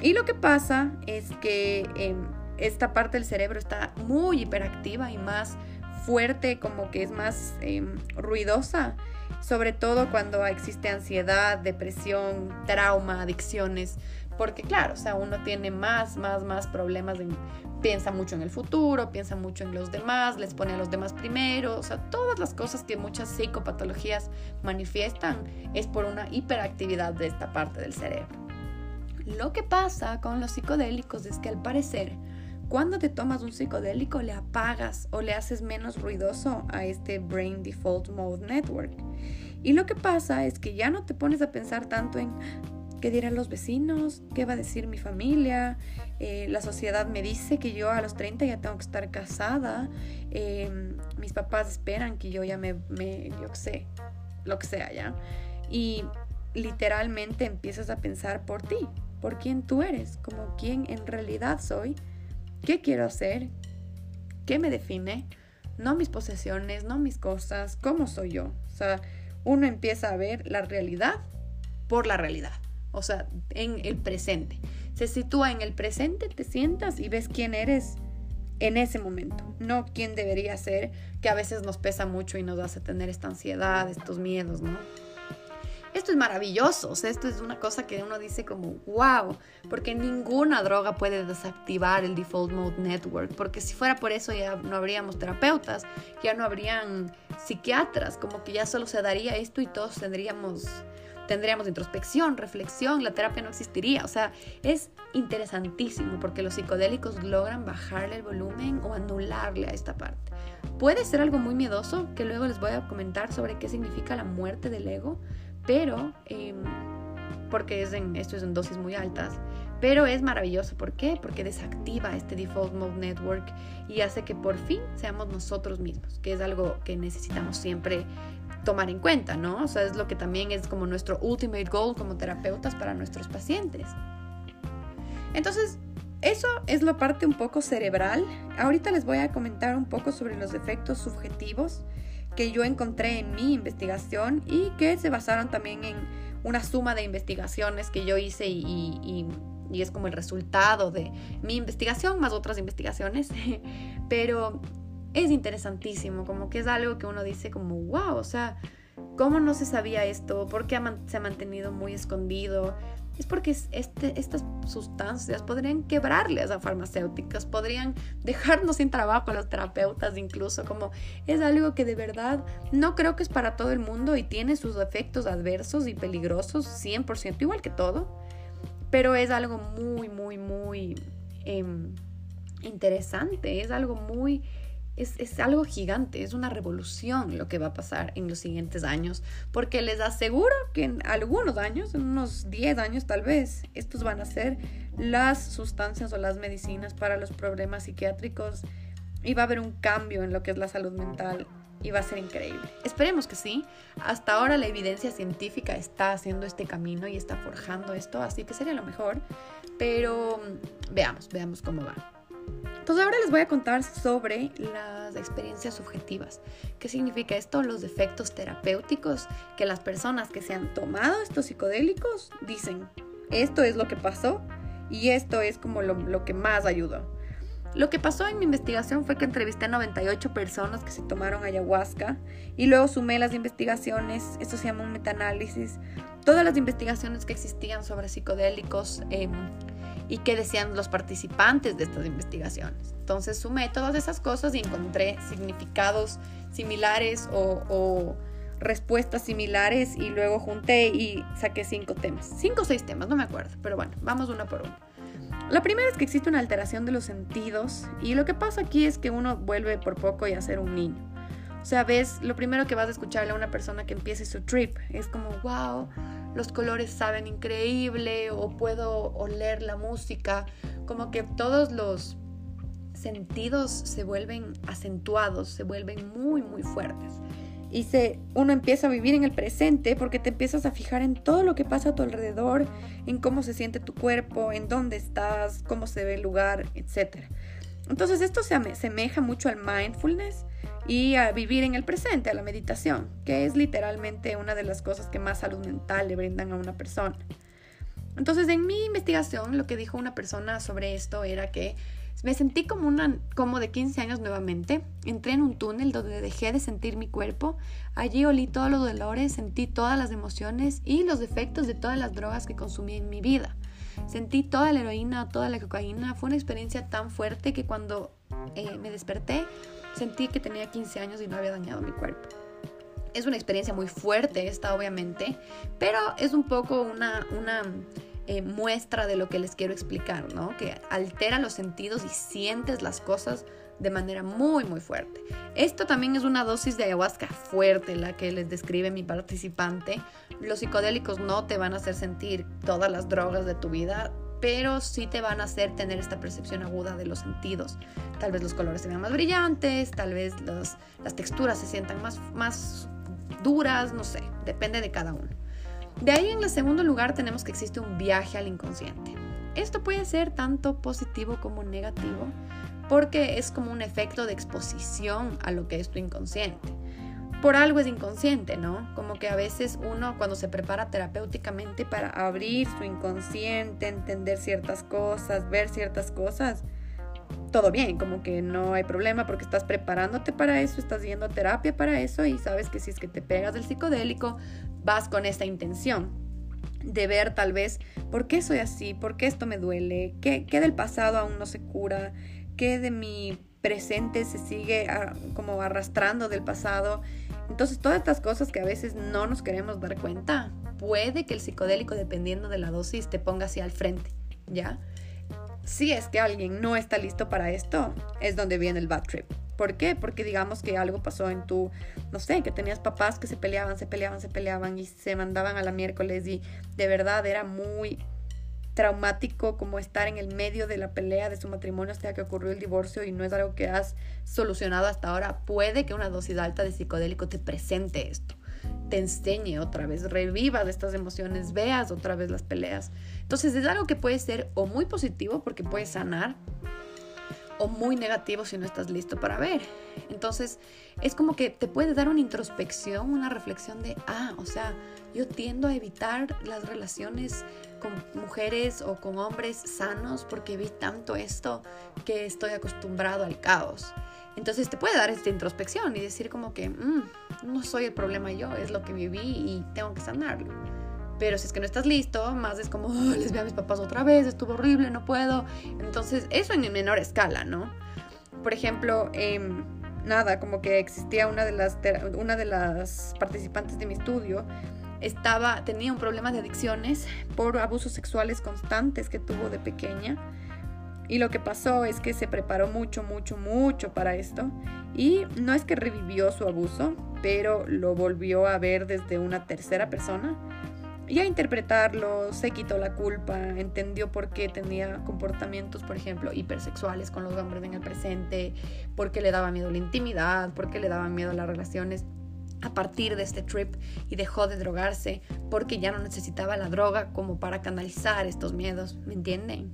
Y lo que pasa es que em, esta parte del cerebro está muy hiperactiva y más fuerte, como que es más em, ruidosa, sobre todo cuando existe ansiedad, depresión, trauma, adicciones porque claro, o sea, uno tiene más, más, más problemas, piensa mucho en el futuro, piensa mucho en los demás, les pone a los demás primero, o sea, todas las cosas que muchas psicopatologías manifiestan es por una hiperactividad de esta parte del cerebro. Lo que pasa con los psicodélicos es que al parecer, cuando te tomas un psicodélico le apagas o le haces menos ruidoso a este Brain Default Mode Network. Y lo que pasa es que ya no te pones a pensar tanto en qué dirán los vecinos, qué va a decir mi familia, eh, la sociedad me dice que yo a los 30 ya tengo que estar casada, em, mis papás esperan que yo ya me, me, yo sé, lo que sea, ¿ya? Y literalmente empiezas a pensar por ti, por quién tú eres, como quién en realidad soy, qué quiero hacer, qué me define, no mis posesiones, no mis cosas, cómo soy yo. O sea, uno empieza a ver la realidad por la realidad, o sea, en el presente. Se sitúa en el presente, te sientas y ves quién eres en ese momento, no quién debería ser, que a veces nos pesa mucho y nos hace tener esta ansiedad, estos miedos, ¿no? Esto es maravilloso, o sea, esto es una cosa que uno dice como, wow, porque ninguna droga puede desactivar el Default Mode Network, porque si fuera por eso ya no habríamos terapeutas, ya no habrían psiquiatras, como que ya solo se daría esto y todos tendríamos tendríamos introspección, reflexión, la terapia no existiría. O sea, es interesantísimo porque los psicodélicos logran bajarle el volumen o anularle a esta parte. Puede ser algo muy miedoso, que luego les voy a comentar sobre qué significa la muerte del ego, pero, em, porque es en, esto es en dosis muy altas, pero es maravilloso. ¿Por qué? Porque desactiva este Default Mode Network y hace que por fin seamos nosotros mismos, que es algo que necesitamos siempre tomar en cuenta, ¿no? O sea, es lo que también es como nuestro ultimate goal como terapeutas para nuestros pacientes. Entonces, eso es la parte un poco cerebral. Ahorita les voy a comentar un poco sobre los efectos subjetivos que yo encontré en mi investigación y que se basaron también en una suma de investigaciones que yo hice y, es como el resultado de mi investigación más otras investigaciones. Pero es interesantísimo, como que es algo que uno dice como, wow, o sea, ¿cómo no se sabía esto? ¿Por qué se ha mantenido muy escondido? es porque este, estas sustancias podrían quebrarles a farmacéuticas, podrían dejarnos sin trabajo a los terapeutas incluso, como es algo que de verdad no creo que es para todo el mundo y tiene sus efectos adversos y peligrosos 100%, igual que todo, pero es algo muy, muy, muy em, interesante, es algo muy es, algo gigante, es una revolución lo que va a pasar en los siguientes años, porque les aseguro que en algunos años, en unos 10 años tal vez, estos van a ser las sustancias o las medicinas para los problemas psiquiátricos y va a haber un cambio en lo que es la salud mental y va a ser increíble. Esperemos que sí. Hasta ahora la evidencia científica está haciendo este camino y está forjando esto, así que sería lo mejor. Pero mm, veamos, veamos cómo va. Entonces ahora les voy a contar sobre las experiencias subjetivas. ¿Qué significa esto? Los efectos terapéuticos que las personas que se han tomado estos psicodélicos dicen, esto es lo que pasó y esto es como lo, que más ayudó. Lo que pasó en mi investigación fue que entrevisté a 98 personas que se tomaron ayahuasca y luego sumé las investigaciones, esto se llama un metaanálisis, todas las investigaciones que existían sobre psicodélicos. Eh, y qué decían los participantes de estas investigaciones. Entonces sumé todas esas cosas y encontré significados similares o, respuestas similares y luego junté y saqué cinco temas. Cinco o seis temas, no me acuerdo, pero bueno, vamos uno por uno. La primera es que existe una alteración de los sentidos y lo que pasa aquí es que uno vuelve por poco y a ser un niño. O sea, ves, lo primero que vas a escucharle a una persona que empiece su trip es como, wow, los colores saben increíble o puedo oler la música, como que todos los sentidos se vuelven acentuados, se vuelven muy, muy fuertes. Y se, uno empieza a vivir en el presente porque te empiezas a fijar en todo lo que pasa a tu alrededor, en cómo se siente tu cuerpo, en dónde estás, cómo se ve el lugar, etc. Entonces esto se asemeja mucho al mindfulness y a vivir en el presente, a la meditación, que es literalmente una de las cosas que más salud mental le brindan a una persona. Entonces, en mi investigación, lo que dijo una persona sobre esto era que me sentí como una como de 15 años nuevamente. Entré en un túnel donde dejé de sentir mi cuerpo. Allí olí todos los dolores, sentí todas las emociones y los efectos de todas las drogas que consumí en mi vida. Sentí toda la heroína, toda la cocaína. Fue una experiencia tan fuerte que cuando eh, me desperté Sentí que tenía 15 años y no había dañado mi cuerpo. Es una experiencia muy fuerte esta, obviamente, pero es un poco una, una eh, muestra de lo que les quiero explicar, ¿no? Que altera los sentidos y sientes las cosas de manera muy muy fuerte. Esto también es una dosis de ayahuasca fuerte, la que les describe mi participante. Los psicodélicos no te van a hacer sentir todas las drogas de tu vida, pero sí te van a hacer tener esta percepción aguda de los sentidos. Tal vez los colores se vean más brillantes, tal vez las texturas se sientan más, más duras, no sé, depende de cada uno. De ahí en el segundo lugar tenemos que existe un viaje al inconsciente. Esto puede ser tanto positivo como negativo porque es como un efecto de exposición a lo que es tu inconsciente. Por algo es inconsciente, ¿no? Como que a veces uno cuando se prepara terapéuticamente para abrir su inconsciente, entender ciertas cosas, ver ciertas cosas, todo bien, como que no hay problema porque estás preparándote para eso, estás yendo a terapia para eso y sabes que si es que te pegas del psicodélico, vas con esta intención de ver tal vez por qué soy así, por qué esto me duele, qué, qué del pasado aún no se cura, qué de mi presente se sigue ah, como arrastrando del pasado. Entonces, todas estas cosas que a veces no nos queremos dar cuenta, puede que el psicodélico, dependiendo de la dosis, te ponga así al frente, ¿ya? Si es que alguien no está listo para esto, es donde viene el bad trip. ¿Por qué? Porque digamos que algo pasó en tu, no sé, que tenías papás que se peleaban, se peleaban, se peleaban y se mandaban a la miércoles y de verdad era muy traumático como estar en el medio de la pelea de su matrimonio hasta que ocurrió el divorcio y no es algo que has solucionado hasta ahora, puede que una dosis alta de psicodélico te presente esto, te enseñe otra vez, revivas estas emociones, veas otra vez las peleas. Entonces es algo que puede ser o muy positivo porque puede sanar o muy negativo si no estás listo para ver. Entonces es como que te puede dar una introspección, una reflexión de, ah, o sea, yo tiendo a evitar las relaciones con mujeres o con hombres sanos porque vi tanto esto que estoy acostumbrado al caos. Entonces te puede dar esta introspección y decir como que mm, no soy el problema yo, es lo que viví y tengo que sanarlo. Pero si es que no estás listo, más es como, les veo a mis papás otra vez, estuvo horrible, no puedo. Entonces eso en menor escala, ¿no? Por ejemplo, em, nada, como que existía una de, las, una de las participantes de mi estudio estaba, tenía un problema de adicciones por abusos sexuales constantes que tuvo de pequeña. Y lo que pasó es que se preparó mucho, mucho, mucho para esto. Y no es que revivió su abuso, pero lo volvió a ver desde una tercera persona y a interpretarlo, se quitó la culpa, entendió por qué tenía comportamientos, por ejemplo, hipersexuales con los hombres en el presente, por qué le daba miedo la intimidad, por qué le daba miedo las relaciones a partir de este trip y dejó de drogarse porque ya no necesitaba la droga como para canalizar estos miedos, ¿me entienden?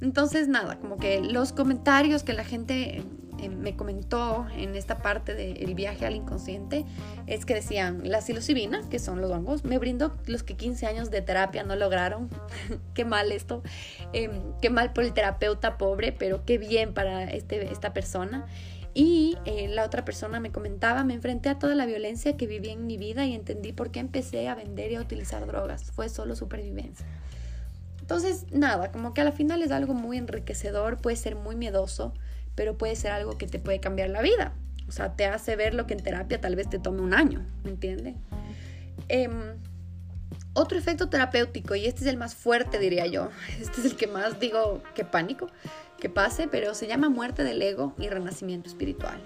Entonces nada, como que los comentarios que la gente eh, me comentó en esta parte del viaje al inconsciente es que decían, la psilocibina, que son los hongos, me brindó los que 15 años de terapia no lograron. qué mal esto, em, qué mal por el terapeuta pobre, pero qué bien para este, esta persona. Y eh, la otra persona me comentaba, me enfrenté a toda la violencia que viví en mi vida y entendí por qué empecé a vender y a utilizar drogas. Fue solo supervivencia. Entonces, nada, como que a la final es algo muy enriquecedor, puede ser muy miedoso, pero puede ser algo que te puede cambiar la vida. O sea, te hace ver lo que en terapia tal vez te tome un año, ¿me entiendes? Em, otro efecto terapéutico, y este es el más fuerte, diría yo, este es el que más digo que pánico, que pase, pero se llama muerte del ego y renacimiento espiritual.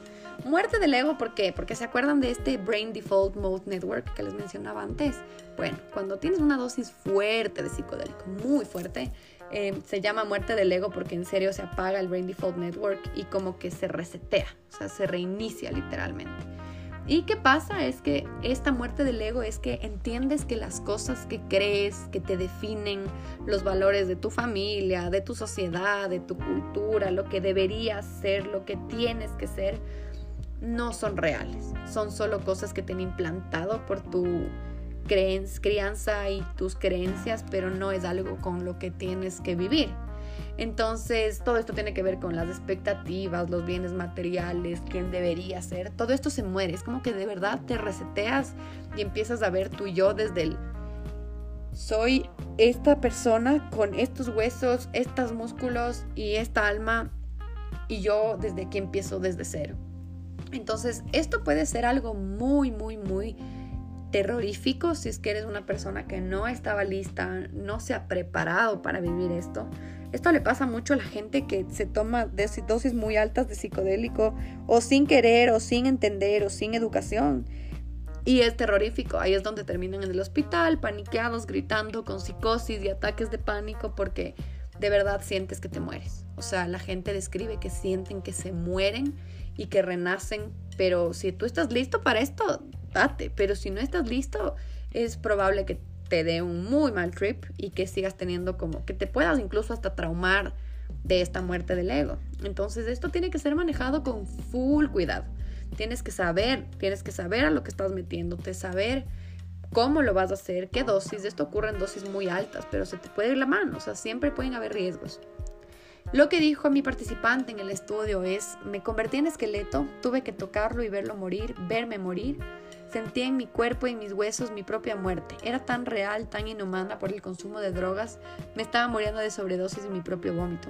Muerte del ego, ¿por qué? Porque se acuerdan de este Brain Default Mode Network que les mencionaba antes. Bueno, cuando tienes una dosis fuerte de psicodélico, muy fuerte, eh, se llama muerte del ego porque en serio se apaga el Brain Default Network y como que se resetea, o sea, se reinicia literalmente. ¿Y qué pasa? Es que esta muerte del ego es que entiendes que las cosas que crees, que te definen, los valores de tu familia, de tu sociedad, de tu cultura, lo que deberías ser, lo que tienes que ser, no son reales. Son solo cosas que te han implantado por tu crianza y tus creencias, pero no es algo con lo que tienes que vivir. Entonces, todo esto tiene que ver con las expectativas, los bienes materiales, quién debería ser. Todo esto se muere. Es como que de verdad te reseteas y empiezas a ver tú y yo desde el soy esta persona con estos huesos, estos músculos y esta alma y yo desde que empiezo desde cero. Entonces, esto puede ser algo muy, muy, muy terrorífico si es que eres una persona que no estaba lista, no se ha preparado para vivir esto. Esto le pasa mucho a la gente que se toma dosis muy altas de psicodélico o sin querer o sin entender o sin educación. Y es terrorífico. Ahí es donde terminan en el hospital, paniqueados, gritando, con psicosis y ataques de pánico porque de verdad sientes que te mueres. O sea, la gente describe que sienten que se mueren y que renacen. Pero si tú estás listo para esto, date. Pero si no estás listo, es probable que te dé un muy mal trip y que sigas teniendo como que te puedas incluso hasta traumar de esta muerte del ego. Entonces esto tiene que ser manejado con full cuidado. Tienes que saber, tienes que saber a lo que estás metiéndote, saber cómo lo vas a hacer, qué dosis. Esto ocurre en dosis muy altas, pero se te puede ir la mano, o sea, siempre pueden haber riesgos. Lo que dijo mi participante en el estudio es, me convertí en esqueleto, tuve que tocarlo y verlo morir, verme morir Sentía en mi cuerpo y en mis huesos mi propia muerte. Era tan real, tan inhumana por el consumo de drogas. Me estaba muriendo de sobredosis en mi propio vómito.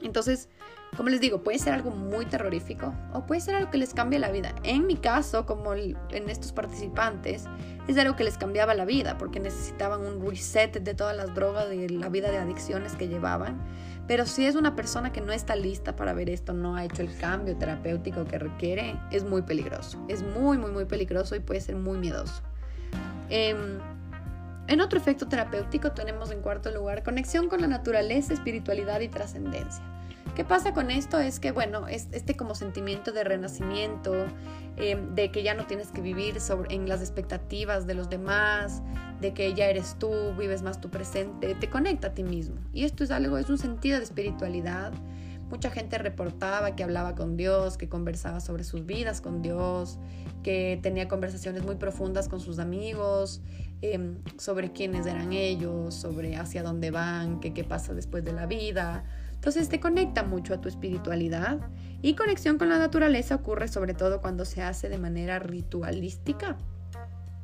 Entonces, como les digo, puede ser algo muy terrorífico o puede ser algo que les cambie la vida. En mi caso, como en estos participantes, es algo que les cambiaba la vida porque necesitaban un reset de todas las drogas y la vida de adicciones que llevaban. Pero si es una persona que no está lista para ver esto, no ha hecho el cambio terapéutico que requiere, es muy peligroso. Es muy, muy, muy peligroso y puede ser muy miedoso. Em, en otro efecto terapéutico tenemos en cuarto lugar conexión con la naturaleza, espiritualidad y trascendencia. ¿Qué pasa con esto? Es que, bueno, es este como sentimiento de renacimiento, em, de que ya no tienes que vivir en las expectativas de los demás, de que ya eres tú, vives más tu presente, te conecta a ti mismo. Y esto es algo, es un sentido de espiritualidad. Mucha gente reportaba que hablaba con Dios, que conversaba sobre sus vidas con Dios, que tenía conversaciones muy profundas con sus amigos, em, sobre quiénes eran ellos, sobre hacia dónde van, qué pasa después de la vida entonces te conecta mucho a tu espiritualidad y conexión con la naturaleza ocurre sobre todo cuando se hace de manera ritualística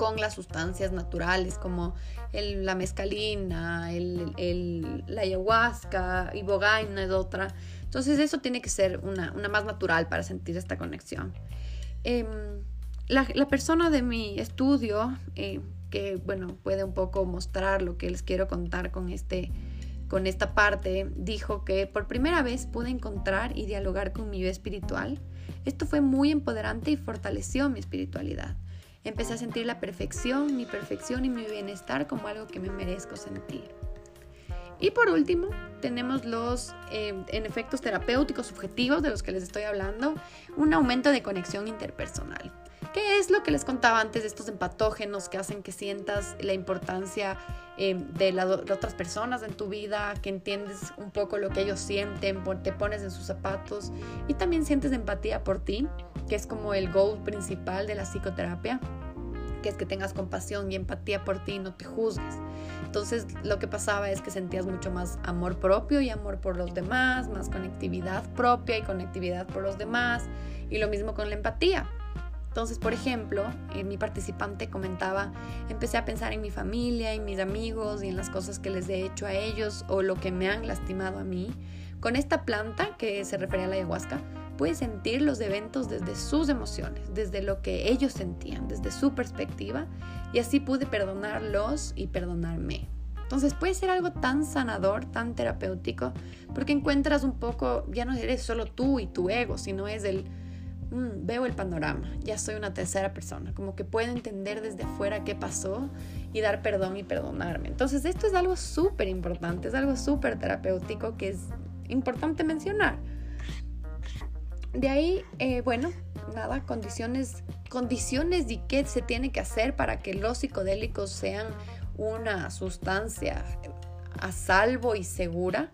con las sustancias naturales como la mezcalina, la ayahuasca, ibogaina es otra. Entonces eso tiene que ser una, más natural para sentir esta conexión. Em, la, persona de mi estudio, eh, que bueno, puede un poco mostrar lo que les quiero contar con este con esta parte, dijo que por primera vez pude encontrar y dialogar con mi yo espiritual. Esto fue muy empoderante y fortaleció mi espiritualidad. Empecé a sentir la perfección, mi perfección y mi bienestar como algo que me merezco sentir. Y por último, tenemos los eh, en efectos terapéuticos subjetivos de los que les estoy hablando, un aumento de conexión interpersonal. ¿Qué es lo que les contaba antes de estos empatógenos que hacen que sientas la importancia eh, de, las otras personas en tu vida, que entiendes un poco lo que ellos sienten, te pones en sus zapatos y también sientes empatía por ti, que es como el goal principal de la psicoterapia? que es que tengas compasión y empatía por ti y no te juzgues. Entonces lo que pasaba es que sentías mucho más amor propio y amor por los demás, más conectividad propia y conectividad por los demás y lo mismo con la empatía. Entonces, por ejemplo, eh, mi participante comentaba, empecé a pensar en mi familia, en mis amigos y en las cosas que les he hecho a ellos o lo que me han lastimado a mí. Con esta planta, que se refería a la ayahuasca, pude sentir los eventos desde sus emociones, desde lo que ellos sentían, desde su perspectiva, y así pude perdonarlos y perdonarme. Entonces puede ser algo tan sanador, tan terapéutico, porque encuentras un poco, ya no eres solo tú y tu ego, sino es el Mm, veo el panorama, ya soy una tercera persona, como que puedo entender desde afuera qué pasó y dar perdón y perdonarme. Entonces esto es algo súper importante, es algo súper terapéutico que es importante mencionar. De ahí, eh, bueno, nada, condiciones, condiciones y qué se tiene que hacer para que los psicodélicos sean una sustancia a salvo y segura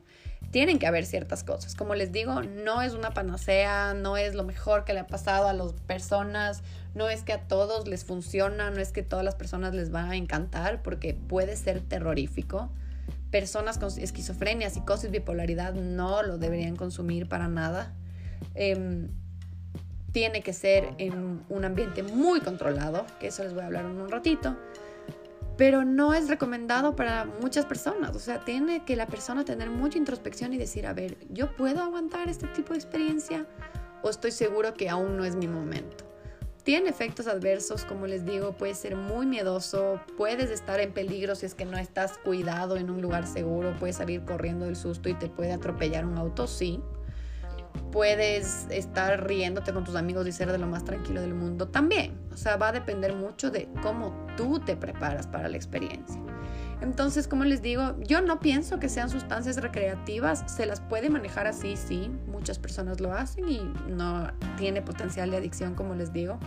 tienen que haber ciertas cosas. Como les digo, no es una panacea, no es lo mejor que le ha pasado a las personas, no es que a todos les funciona, no es que todas las personas les va a encantar, porque puede ser terrorífico. Personas con esquizofrenia, psicosis, bipolaridad no lo deberían consumir para nada. Em, tiene que ser en un ambiente muy controlado, que eso les voy a hablar en un ratito pero no es recomendado para muchas personas. O sea, tiene que la persona tener mucha introspección y decir, a ver, ¿yo puedo aguantar este tipo de experiencia? ¿O estoy seguro que aún no es mi momento? tiene efectos adversos, como les digo, puede ser muy miedoso, puedes estar en peligro si es que no estás cuidado en un lugar seguro, puedes salir corriendo del susto y te puede atropellar un auto, sí. Puedes estar riéndote con tus amigos y ser de lo más tranquilo del mundo también. O sea, va a depender mucho de cómo tú te preparas para la experiencia. Entonces, como les digo, yo no pienso que sean sustancias recreativas, se las puede manejar así, sí, muchas personas lo hacen y no tiene potencial de adicción, como les digo,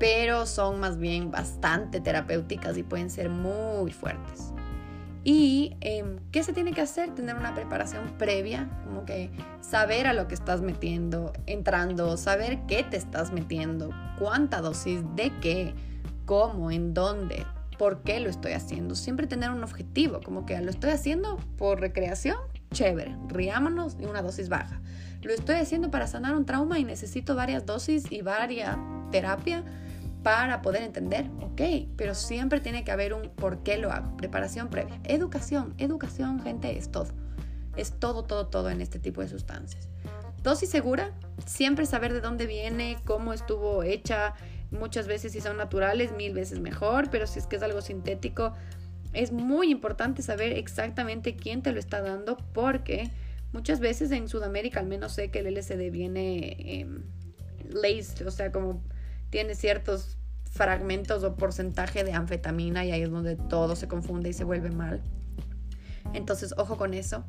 pero son más bien bastante terapéuticas y pueden ser muy fuertes. ¿Y em, qué se tiene que hacer? Tener una preparación previa, como que saber a lo que estás metiendo, entrando, saber qué te estás metiendo, cuánta dosis, de qué, cómo, en dónde, por qué lo estoy haciendo. Siempre tener un objetivo, como que lo estoy haciendo por recreación, chévere, riámonos y una dosis baja. Lo estoy haciendo para sanar un trauma y necesito varias dosis y varias terapia para poder entender, ok, pero siempre tiene que haber un por qué lo hago, preparación previa. Educación, educación, gente, es todo. Es todo, todo, todo en este tipo de sustancias. Dosis segura, siempre saber de dónde viene, cómo estuvo hecha, Muchas veces si son naturales, mil veces mejor, pero si es que es algo sintético, es muy importante saber exactamente quién te lo está dando porque muchas veces en Sudamérica al menos sé que el LSD viene eh, laced, o sea, como tiene ciertos fragmentos o porcentaje de anfetamina y ahí es donde todo se confunde y se vuelve mal. Entonces, ojo con eso.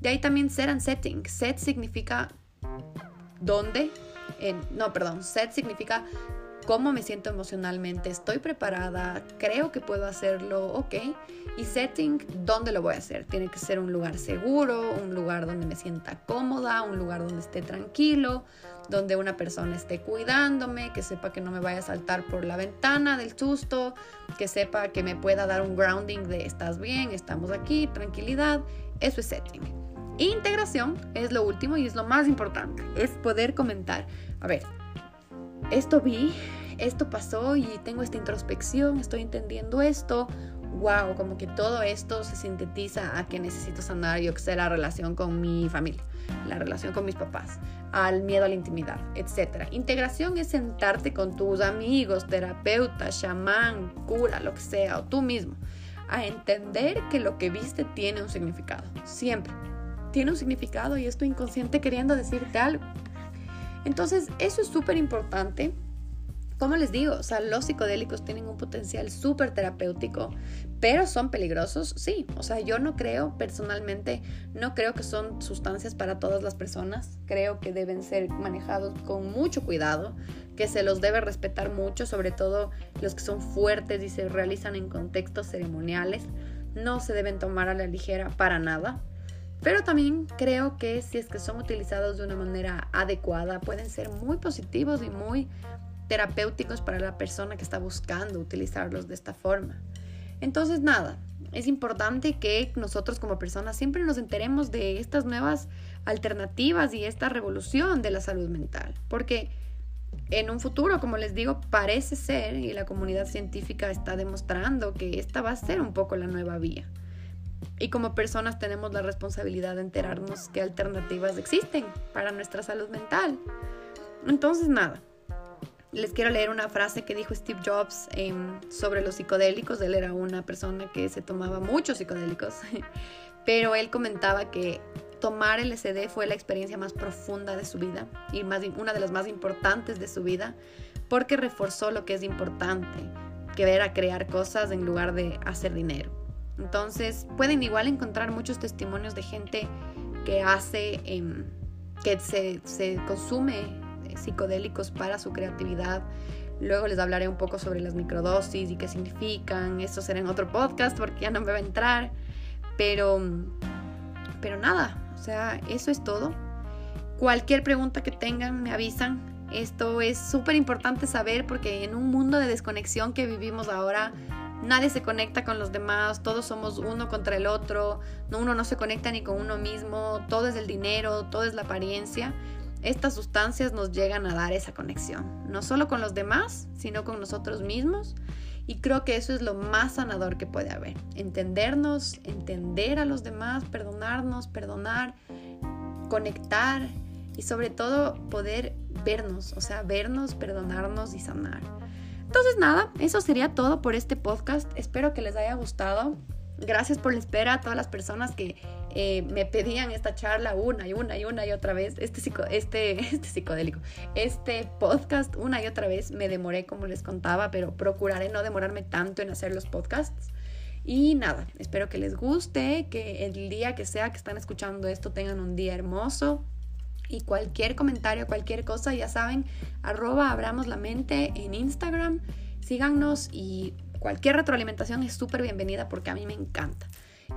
De ahí también set and setting. Set significa dónde. no, perdón. Set significa cómo me siento emocionalmente, estoy preparada, creo que puedo hacerlo, ok. Y setting, ¿dónde lo voy a hacer? Tiene que ser un lugar seguro, un lugar donde me sienta cómoda, un lugar donde esté tranquilo, donde una persona esté cuidándome, que sepa que no me vaya a saltar por la ventana del susto, que sepa que me pueda dar un grounding de estás bien, estamos aquí, tranquilidad. Eso es setting. Integración es lo último y es lo más importante, es poder comentar. A ver, esto vi, esto pasó y tengo esta introspección, estoy entendiendo esto. Wow, como que todo esto se sintetiza a que necesito sanar, yo que sé, la relación con mi familia, la relación con mis papás, al miedo a la intimidad, etc. Integración es sentarte con tus amigos, terapeuta, chamán, cura, lo que sea, o tú mismo, a entender que lo que viste tiene un significado, siempre. Tiene un significado y es tu inconsciente queriendo decirte algo. Entonces, eso es súper importante. Como les digo, o sea, los psicodélicos tienen un potencial súper terapéutico, pero son peligrosos, sí. O sea, yo no creo, personalmente, no creo que son sustancias para todas las personas. Creo que deben ser manejados con mucho cuidado, que se los debe respetar mucho, sobre todo los que son fuertes y se realizan en contextos ceremoniales. No se deben tomar a la ligera para nada. Pero también creo que si es que son utilizados de una manera adecuada, pueden ser muy positivos y muy terapéuticos para la persona que está buscando utilizarlos de esta forma. Entonces, nada, es importante que nosotros como personas siempre nos enteremos de estas nuevas alternativas y esta revolución de la salud mental, porque en un futuro, como les digo, parece ser, y la comunidad científica está demostrando que esta va a ser un poco la nueva vía. Y como personas tenemos la responsabilidad de enterarnos qué alternativas existen para nuestra salud mental. Entonces, nada, les quiero leer una frase que dijo Steve Jobs em, sobre los psicodélicos. Él era una persona que se tomaba muchos psicodélicos, pero él comentaba que tomar LSD fue la experiencia más profunda de su vida y más, una de las más importantes de su vida porque reforzó lo que es importante, que era crear cosas en lugar de hacer dinero. Entonces pueden igual encontrar muchos testimonios de gente que hace, em, que se, consume eh, psicodélicos para su creatividad. Luego les hablaré un poco sobre las microdosis y qué significan. Esto será en otro podcast porque ya no me va a entrar. Pero, pero nada, o sea, eso es todo. Cualquier pregunta que tengan, me avisan. Esto es súper importante saber porque en un mundo de desconexión que vivimos ahora, nadie se conecta con los demás, todos somos uno contra el otro, uno no se conecta ni con uno mismo, todo es el dinero, todo es la apariencia. Estas sustancias nos llegan a dar esa conexión, no solo con los demás, sino con nosotros mismos. Y creo que eso es lo más sanador que puede haber. Entendernos, entender a los demás, perdonarnos, perdonar, conectar y sobre todo poder vernos, o sea, vernos, perdonarnos y sanar. Entonces nada, eso sería todo por este podcast. Espero que les haya gustado. Gracias por la espera a todas las personas que eh, me pedían esta charla una y una y una y otra vez. Este, este, este psicodélico, este podcast una y otra vez. Me demoré como les contaba, pero procuraré no demorarme tanto en hacer los podcasts. Y nada, espero que les guste, que el día que sea que están escuchando esto tengan un día hermoso. Y cualquier comentario, cualquier cosa, ya saben, arroba abramos la mente en Instagram. Síganos y cualquier retroalimentación es súper bienvenida porque a mí me encanta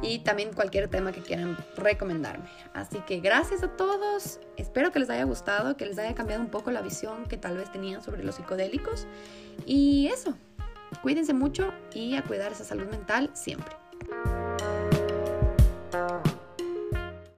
y también cualquier tema que quieran recomendarme. Así que gracias a todos, espero que les haya gustado, que les haya cambiado un poco la visión que tal vez tenían sobre los psicodélicos y eso, cuídense mucho y a cuidar esa salud mental siempre.